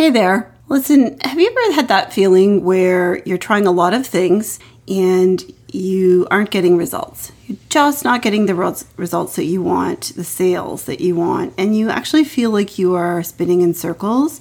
Hey there. Listen, have you ever had that feeling where you're trying a lot of things and you aren't getting results? You're just not getting the res- results that you want, the sales that you want, and you actually feel like you are spinning in circles.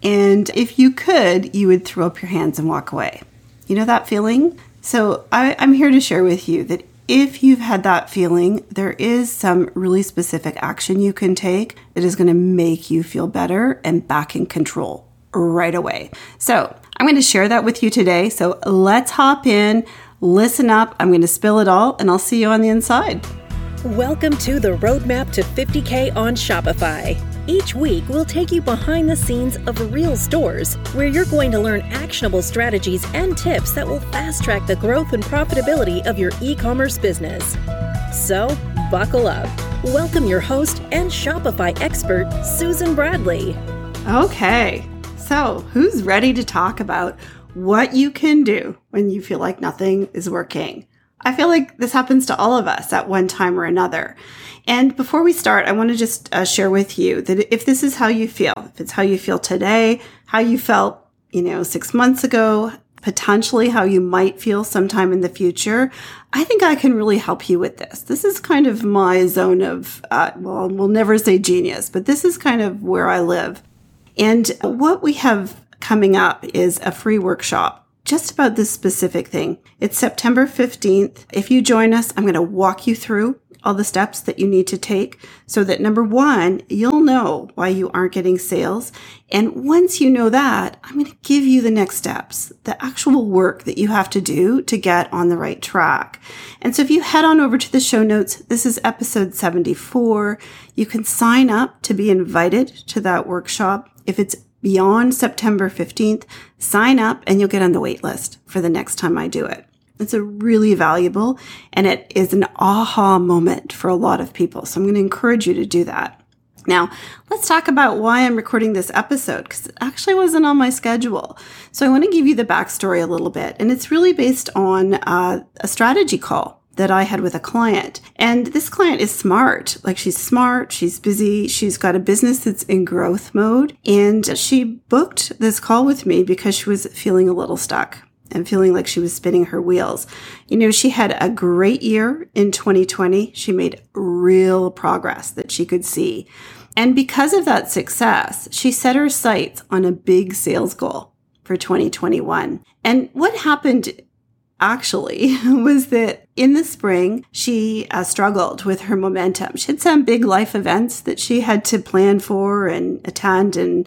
And if you could, you would throw up your hands and walk away. You know that feeling? So I, I'm here to share with you that if you've had that feeling, there is some really specific action you can take that is going to make you feel better and back in control right away. So, I'm going to share that with you today. So, let's hop in, listen up. I'm going to spill it all, and I'll see you on the inside. Welcome to the Roadmap to 50K on Shopify. Each week, we'll take you behind the scenes of real stores where you're going to learn actionable strategies and tips that will fast track the growth and profitability of your e commerce business. So, buckle up. Welcome your host and Shopify expert, Susan Bradley. Okay, so who's ready to talk about what you can do when you feel like nothing is working? I feel like this happens to all of us at one time or another. And before we start, I want to just uh, share with you that if this is how you feel, if it's how you feel today, how you felt, you know, six months ago, potentially how you might feel sometime in the future, I think I can really help you with this. This is kind of my zone of, uh, well, we'll never say genius, but this is kind of where I live. And what we have coming up is a free workshop just about this specific thing. It's September 15th. If you join us, I'm going to walk you through all the steps that you need to take so that number one, you'll know why you aren't getting sales. And once you know that, I'm going to give you the next steps, the actual work that you have to do to get on the right track. And so if you head on over to the show notes, this is episode 74. You can sign up to be invited to that workshop. If it's beyond September 15th, sign up and you'll get on the wait list for the next time I do it. It's a really valuable and it is an aha moment for a lot of people. So I'm going to encourage you to do that. Now, let's talk about why I'm recording this episode because it actually wasn't on my schedule. So I want to give you the backstory a little bit, and it's really based on uh, a strategy call that I had with a client. And this client is smart. Like she's smart, she's busy, she's got a business that's in growth mode. And she booked this call with me because she was feeling a little stuck and feeling like she was spinning her wheels. You know, she had a great year in 2020. She made real progress that she could see. And because of that success, she set her sights on a big sales goal for 2021. And what happened actually was that in the spring, she uh, struggled with her momentum. She had some big life events that she had to plan for and attend. And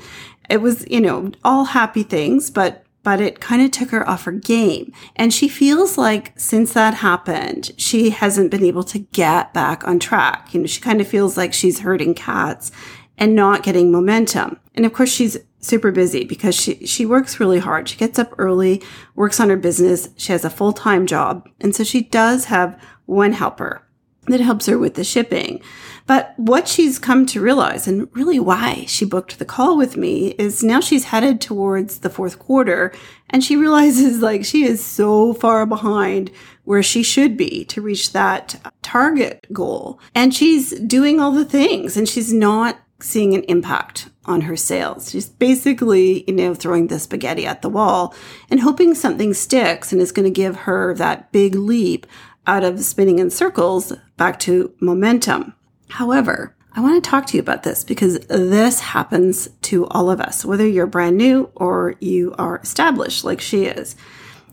it was, you know, all happy things, but but it kind of took her off her game. And she feels like since that happened, she hasn't been able to get back on track. You know, she kind of feels like she's herding cats and not getting momentum. And of course, she's super busy because she, she works really hard. She gets up early, works on her business. She has a full time job. And so she does have one helper that helps her with the shipping. But what she's come to realize and really why she booked the call with me is now she's headed towards the fourth quarter and she realizes like she is so far behind where she should be to reach that target goal. And she's doing all the things and she's not seeing an impact on her sales. She's basically, you know, throwing the spaghetti at the wall and hoping something sticks and is going to give her that big leap out of spinning in circles back to momentum. However, I want to talk to you about this because this happens to all of us, whether you're brand new or you are established like she is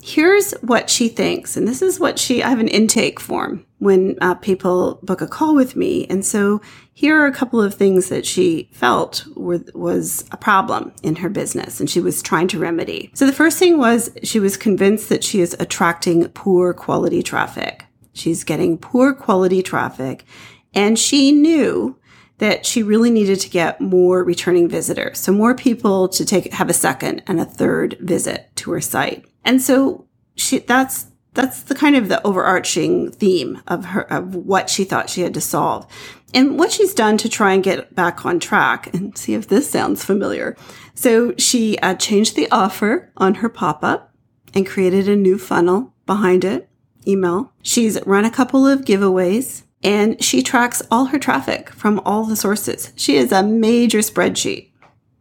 here's what she thinks. And this is what she, I have an intake form when uh, people book a call with me. And so here are a couple of things that she felt were, was a problem in her business and she was trying to remedy. So the first thing was she was convinced that she is attracting poor quality traffic. She's getting poor quality traffic and she knew that she really needed to get more returning visitors. So more people to take, have a second and a third visit to her site. And so she, that's, that's the kind of the overarching theme of her, of what she thought she had to solve. And what she's done to try and get back on track and see if this sounds familiar. So she uh, changed the offer on her pop up and created a new funnel behind it, email. She's run a couple of giveaways and she tracks all her traffic from all the sources. She is a major spreadsheet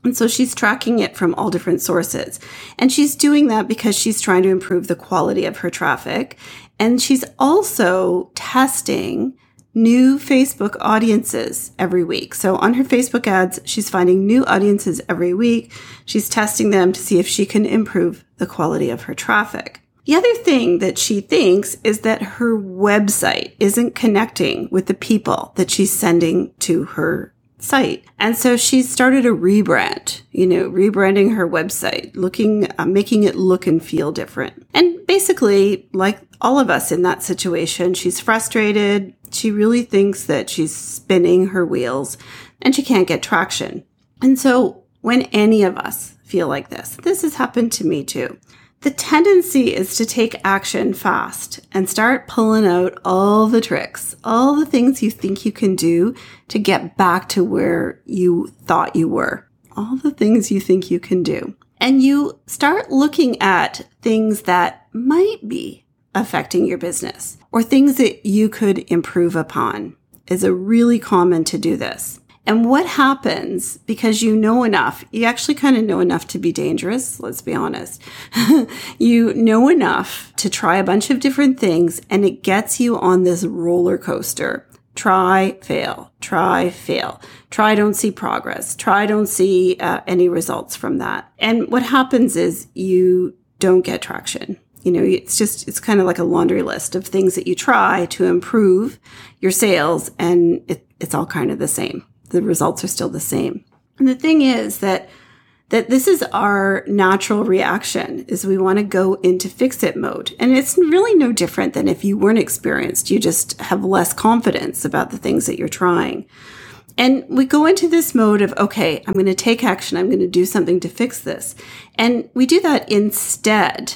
And so she's tracking it from all different sources. And she's doing that because she's trying to improve the quality of her traffic. And she's also testing new Facebook audiences every week. So on her Facebook ads, she's finding new audiences every week. She's testing them to see if she can improve the quality of her traffic. The other thing that she thinks is that her website isn't connecting with the people that she's sending to her site. And so she started a rebrand, you know, rebranding her website, looking, uh, making it look and feel different. And basically, like all of us in that situation, she's frustrated. She really thinks that she's spinning her wheels and she can't get traction. And so when any of us feel like this, this has happened to me too. The tendency is to take action fast and start pulling out all the tricks, all the things you think you can do to get back to where you thought you were, all the things you think you can do. And you start looking at things that might be affecting your business or things that you could improve upon is a really common to do this. And what happens because you know enough, you actually kind of know enough to be dangerous, let's be honest. you know enough to try a bunch of different things and it gets you on this roller coaster. Try, fail, try, fail. Try, don't see progress. Try, don't see uh, any results from that. And what happens is you don't get traction. You know, it's just, it's kind of like a laundry list of things that you try to improve your sales and it, it's all kind of the same the results are still the same. And the thing is that that this is our natural reaction is we want to go into fix it mode. And it's really no different than if you weren't experienced. You just have less confidence about the things that you're trying. And we go into this mode of, okay, I'm going to take action. I'm going to do something to fix this. And we do that instead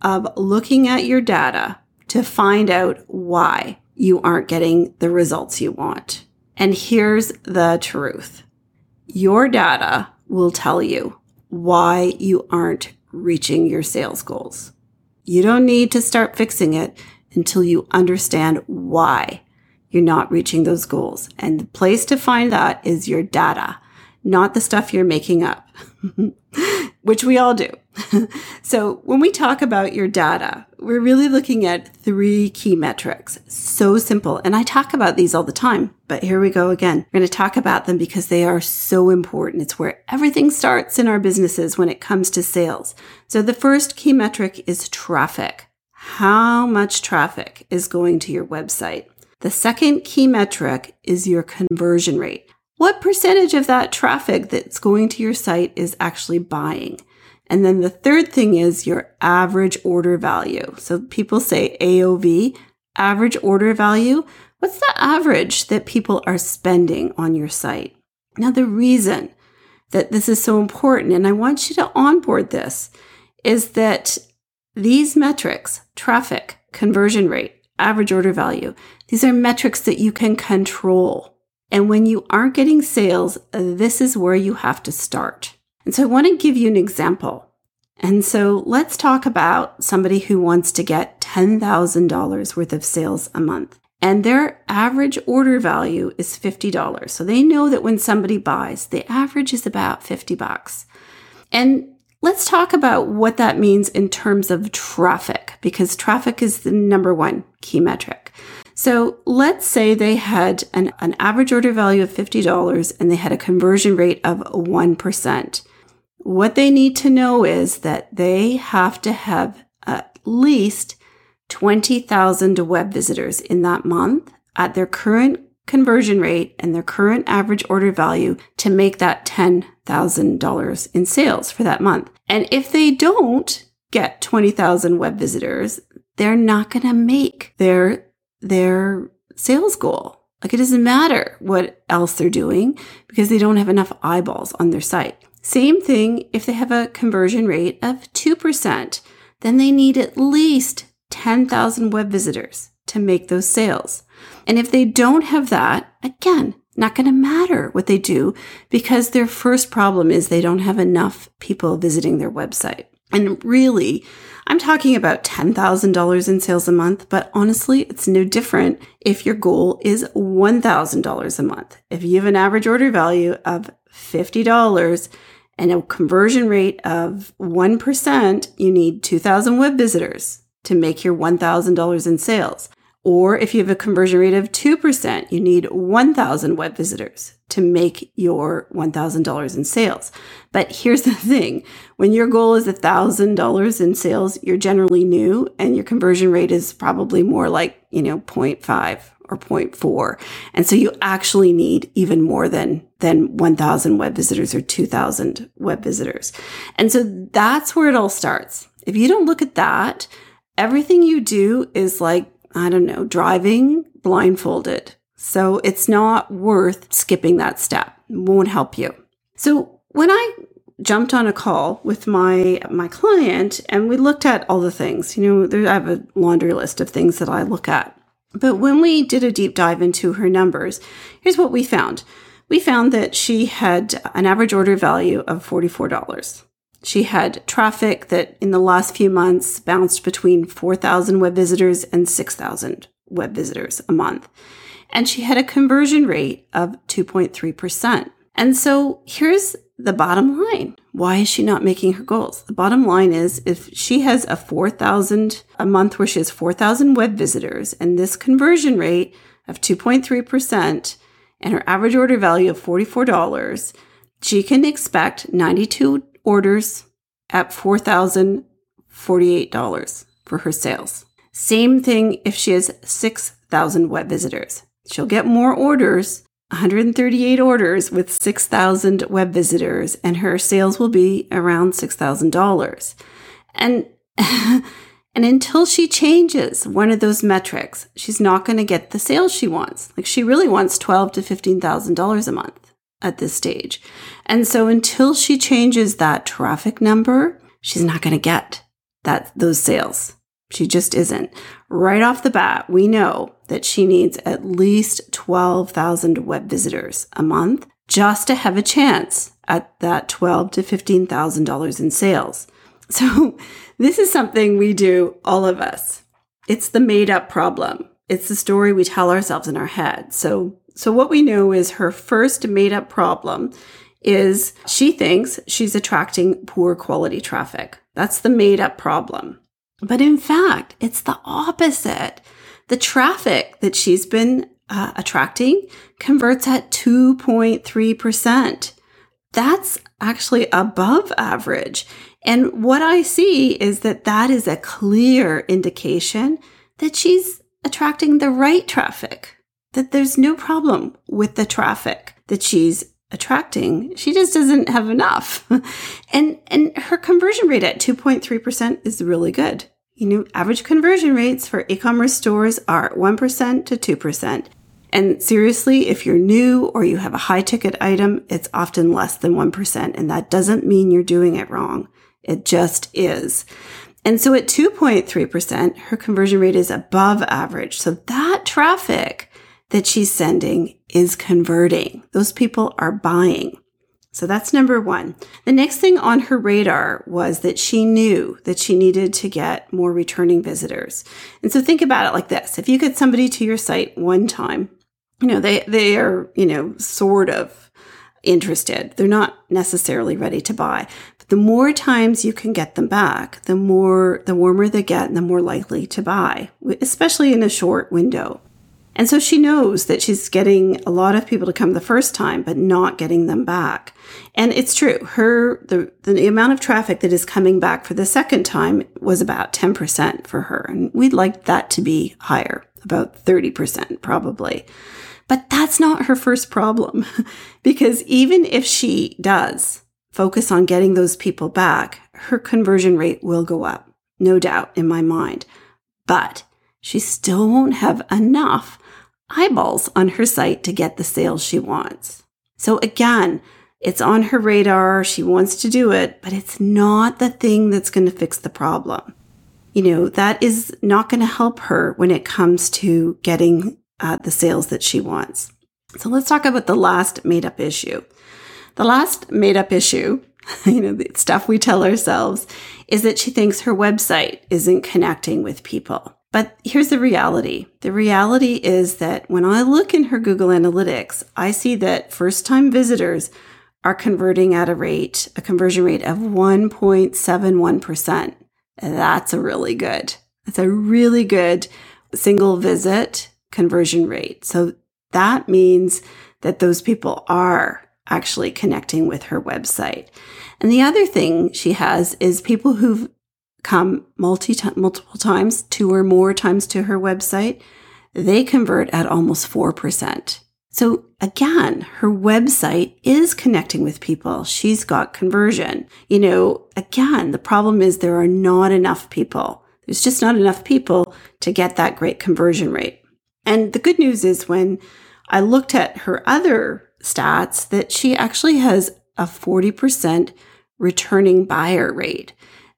of looking at your data to find out why you aren't getting the results you want. And here's the truth. Your data will tell you why you aren't reaching your sales goals. You don't need to start fixing it until you understand why you're not reaching those goals. And the place to find that is your data, not the stuff you're making up, which we all do. so when we talk about your data, we're really looking at three key metrics. So simple. And I talk about these all the time, but here we go again. We're going to talk about them because they are so important. It's where everything starts in our businesses when it comes to sales. So the first key metric is traffic. How much traffic is going to your website? The second key metric is your conversion rate. What percentage of that traffic that's going to your site is actually buying? And then the third thing is your average order value. So people say AOV, average order value. What's the average that people are spending on your site? Now, the reason that this is so important, and I want you to onboard this, is that these metrics, traffic, conversion rate, average order value, these are metrics that you can control. And when you aren't getting sales, this is where you have to start. And so I want to give you an example. And so let's talk about somebody who wants to get $10,000 worth of sales a month. And their average order value is $50. So they know that when somebody buys, the average is about 50 bucks. And let's talk about what that means in terms of traffic, because traffic is the number one key metric. So let's say they had an, an average order value of $50 and they had a conversion rate of 1%. What they need to know is that they have to have at least 20,000 web visitors in that month at their current conversion rate and their current average order value to make that $10,000 in sales for that month. And if they don't get 20,000 web visitors, they're not going to make their, their sales goal. Like it doesn't matter what else they're doing because they don't have enough eyeballs on their site. Same thing if they have a conversion rate of 2%, then they need at least 10,000 web visitors to make those sales. And if they don't have that, again, not going to matter what they do because their first problem is they don't have enough people visiting their website. And really, I'm talking about $10,000 in sales a month, but honestly, it's no different if your goal is $1,000 a month. If you have an average order value of $50 and a conversion rate of 1%, you need 2,000 web visitors to make your $1,000 in sales. Or if you have a conversion rate of 2%, you need 1,000 web visitors to make your $1,000 in sales. But here's the thing. When your goal is $1,000 in sales, you're generally new and your conversion rate is probably more like, you know, 0.5 or 0.4. And so you actually need even more than, than 1000 web visitors or 2000 web visitors. And so that's where it all starts. If you don't look at that, everything you do is like, I don't know, driving blindfolded. So it's not worth skipping that step. It won't help you. So when I jumped on a call with my my client and we looked at all the things, you know, there, I have a laundry list of things that I look at. But when we did a deep dive into her numbers, here's what we found. We found that she had an average order value of $44. She had traffic that in the last few months bounced between 4,000 web visitors and 6,000 web visitors a month. And she had a conversion rate of 2.3%. And so here's the bottom line. Why is she not making her goals? The bottom line is if she has a 4,000 a month where she has 4,000 web visitors and this conversion rate of 2.3% and her average order value of $44, she can expect 92 orders at $4,048 for her sales. Same thing if she has 6,000 web visitors. She'll get more orders 138 orders with 6,000 web visitors, and her sales will be around $6,000. And and until she changes one of those metrics, she's not going to get the sales she wants. Like she really wants twelve to fifteen thousand dollars a month at this stage. And so until she changes that traffic number, she's not going to get that those sales. She just isn't. Right off the bat, we know that she needs at least 12,000 web visitors a month just to have a chance at that twelve to $15,000 in sales. So this is something we do, all of us. It's the made up problem. It's the story we tell ourselves in our head. So, so what we know is her first made up problem is she thinks she's attracting poor quality traffic. That's the made up problem. But in fact, it's the opposite. The traffic that she's been uh, attracting converts at 2.3%. That's actually above average. And what I see is that that is a clear indication that she's attracting the right traffic, that there's no problem with the traffic that she's attracting. She just doesn't have enough. and and her conversion rate at 2.3% is really good. You know, average conversion rates for e-commerce stores are 1% to 2%. And seriously, if you're new or you have a high ticket item, it's often less than 1%. And that doesn't mean you're doing it wrong. It just is. And so at 2.3%, her conversion rate is above average. So that traffic that she's sending is converting. Those people are buying. So that's number one. The next thing on her radar was that she knew that she needed to get more returning visitors. And so think about it like this. If you get somebody to your site one time, you know, they, they are, you know, sort of interested. They're not necessarily ready to buy. But the more times you can get them back, the more, the warmer they get and the more likely to buy, especially in a short window. And so she knows that she's getting a lot of people to come the first time, but not getting them back. And it's true. Her, the, the amount of traffic that is coming back for the second time was about 10% for her. And we'd like that to be higher, about 30% probably. But that's not her first problem because even if she does focus on getting those people back, her conversion rate will go up. No doubt in my mind. But she still won't have enough eyeballs on her site to get the sales she wants. So again, it's on her radar. She wants to do it, but it's not the thing that's going to fix the problem. You know, that is not going to help her when it comes to getting uh, the sales that she wants. So let's talk about the last made up issue. The last made up issue, you know, the stuff we tell ourselves, is that she thinks her website isn't connecting with people. But here's the reality. The reality is that when I look in her Google Analytics, I see that first time visitors are converting at a rate, a conversion rate of 1.71%. That's a really good. That's a really good single visit conversion rate. So that means that those people are actually connecting with her website. And the other thing she has is people who've come multi multiple times, two or more times to her website, they convert at almost 4%. So again, her website is connecting with people. She's got conversion. You know, again, the problem is there are not enough people. There's just not enough people to get that great conversion rate. And the good news is when I looked at her other stats that she actually has a 40% returning buyer rate.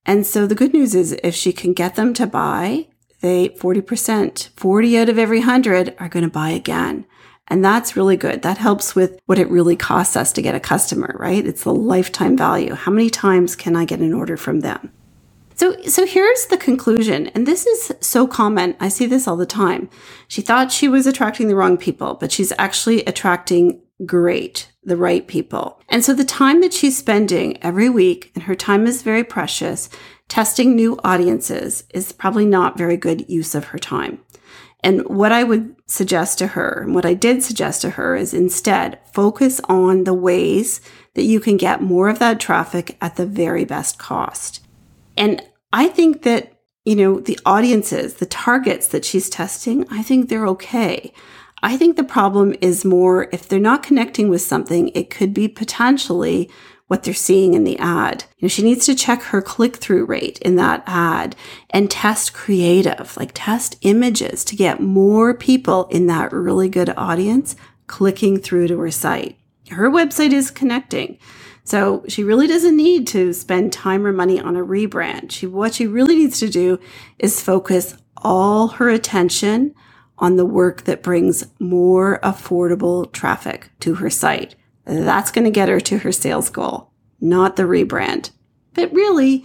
And so the good news is if she can get them to buy, they 40%, 40 out of every 100 are going to buy again. And that's really good. That helps with what it really costs us to get a customer, right? It's the lifetime value. How many times can I get an order from them? So, so here's the conclusion. And this is so common. I see this all the time. She thought she was attracting the wrong people, but she's actually attracting great, the right people. And so the time that she's spending every week, and her time is very precious, testing new audiences is probably not very good use of her time. And what I would suggest to her, and what I did suggest to her, is instead focus on the ways that you can get more of that traffic at the very best cost. And I think that, you know, the audiences, the targets that she's testing, I think they're okay. I think the problem is more if they're not connecting with something, it could be potentially what they're seeing in the ad. You know, she needs to check her click through rate in that ad and test creative, like test images to get more people in that really good audience clicking through to her site. Her website is connecting. So she really doesn't need to spend time or money on a rebrand. She, what she really needs to do is focus all her attention on the work that brings more affordable traffic to her site. That's going to get her to her sales goal, not the rebrand. But really,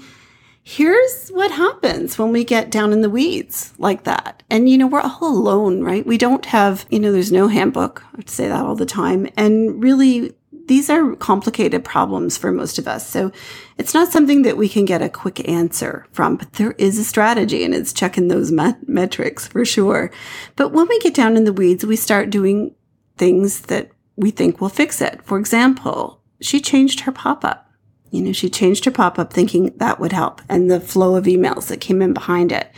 here's what happens when we get down in the weeds like that. And, you know, we're all alone, right? We don't have, you know, there's no handbook. I say that all the time. And really, these are complicated problems for most of us. So it's not something that we can get a quick answer from, but there is a strategy and it's checking those met- metrics for sure. But when we get down in the weeds, we start doing things that we think will fix it. For example, she changed her pop up. You know, she changed her pop up thinking that would help and the flow of emails that came in behind it.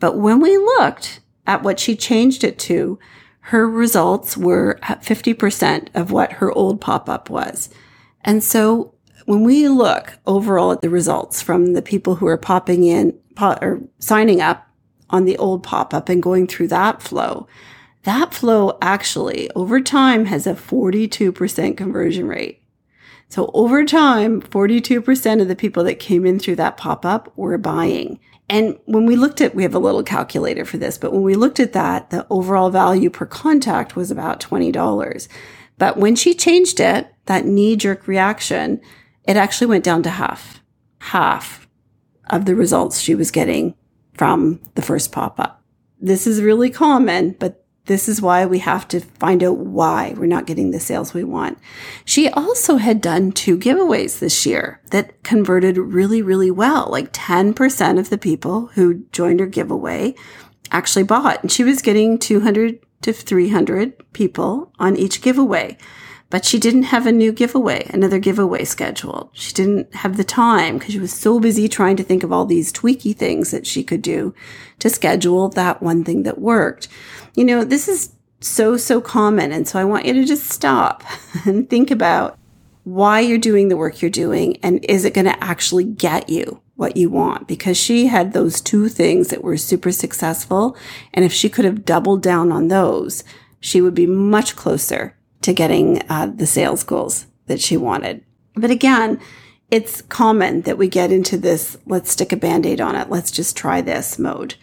But when we looked at what she changed it to, her results were at 50% of what her old pop up was. And so when we look overall at the results from the people who are popping in or signing up on the old pop up and going through that flow, that flow actually over time has a 42% conversion rate. So over time, 42% of the people that came in through that pop up were buying. And when we looked at, we have a little calculator for this, but when we looked at that, the overall value per contact was about $20. But when she changed it, that knee jerk reaction, it actually went down to half, half of the results she was getting from the first pop up. This is really common, but this is why we have to find out why we're not getting the sales we want. She also had done two giveaways this year that converted really, really well. Like 10% of the people who joined her giveaway actually bought, and she was getting 200 to 300 people on each giveaway. But she didn't have a new giveaway, another giveaway scheduled. She didn't have the time because she was so busy trying to think of all these tweaky things that she could do to schedule that one thing that worked. You know, this is so, so common. And so I want you to just stop and think about why you're doing the work you're doing and is it going to actually get you what you want? Because she had those two things that were super successful. And if she could have doubled down on those, she would be much closer to getting uh, the sales goals that she wanted. But again, it's common that we get into this let's stick a band aid on it, let's just try this mode.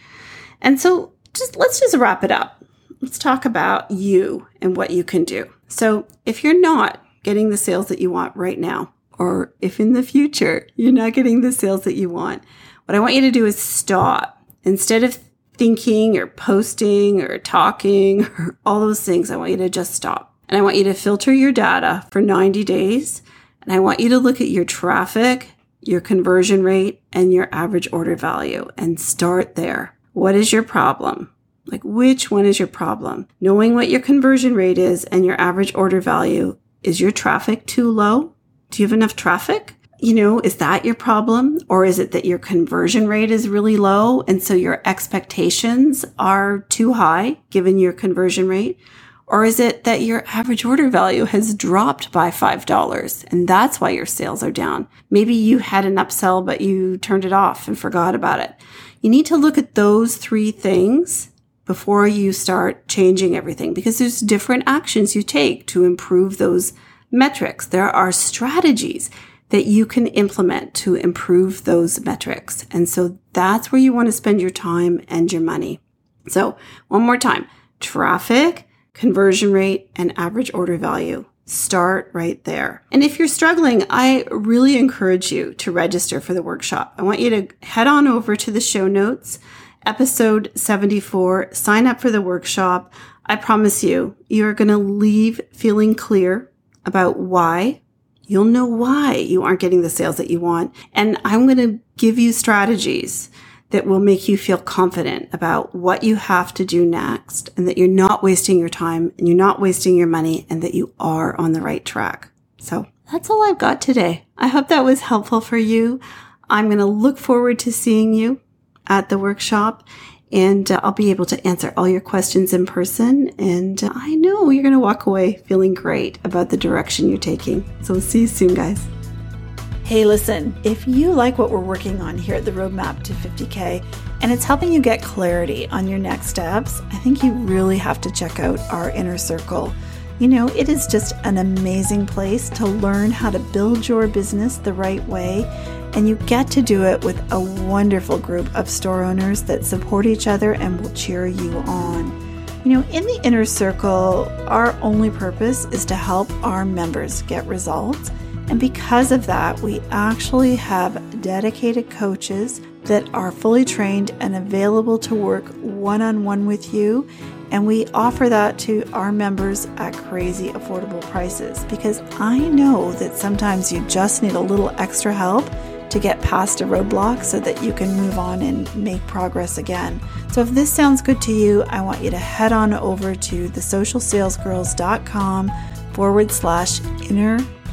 And so just let's just wrap it up. Let's talk about you and what you can do. So if you're not getting the sales that you want right now, or if in the future you're not getting the sales that you want, what I want you to do is stop. Instead of thinking or posting or talking or all those things, I want you to just stop and I want you to filter your data for 90 days And I want you to look at your traffic, your conversion rate, and your average order value and start there. What is your problem? Like, which one is your problem? Knowing what your conversion rate is and your average order value, is your traffic too low? Do you have enough traffic? You know, is that your problem? Or is it that your conversion rate is really low and so your expectations are too high given your conversion rate? Or is it that your average order value has dropped by $5 and that's why your sales are down? Maybe you had an upsell, but you turned it off and forgot about it. You need to look at those three things before you start changing everything because there's different actions you take to improve those metrics. There are strategies that you can implement to improve those metrics. And so that's where you want to spend your time and your money. So one more time, traffic, conversion rate, and average order value. Start right there. And if you're struggling, I really encourage you to register for the workshop. I want you to head on over to the show notes, episode 74, sign up for the workshop. I promise you, you're going to leave feeling clear about why. You'll know why you aren't getting the sales that you want. And I'm going to give you strategies that will make you feel confident about what you have to do next and that you're not wasting your time and you're not wasting your money and that you are on the right track. So that's all I've got today. I hope that was helpful for you. I'm going to look forward to seeing you at the workshop and uh, I'll be able to answer all your questions in person. And uh, I know you're going to walk away feeling great about the direction you're taking. So see you soon, guys. Hey, listen, if you like what we're working on here at the Roadmap to 50K and it's helping you get clarity on your next steps, I think you really have to check out our inner circle. You know, it is just an amazing place to learn how to build your business the right way, and you get to do it with a wonderful group of store owners that support each other and will cheer you on. You know, in the inner circle, our only purpose is to help our members get results and because of that, we actually have dedicated coaches that are fully trained and available to work one on one with you. And we offer that to our members at crazy affordable prices because I know that sometimes you just need a little extra help to get past a roadblock so that you can move on and make progress again. So if this sounds good to you, I want you to head on over to thesocialsalesgirls.com forward slash inner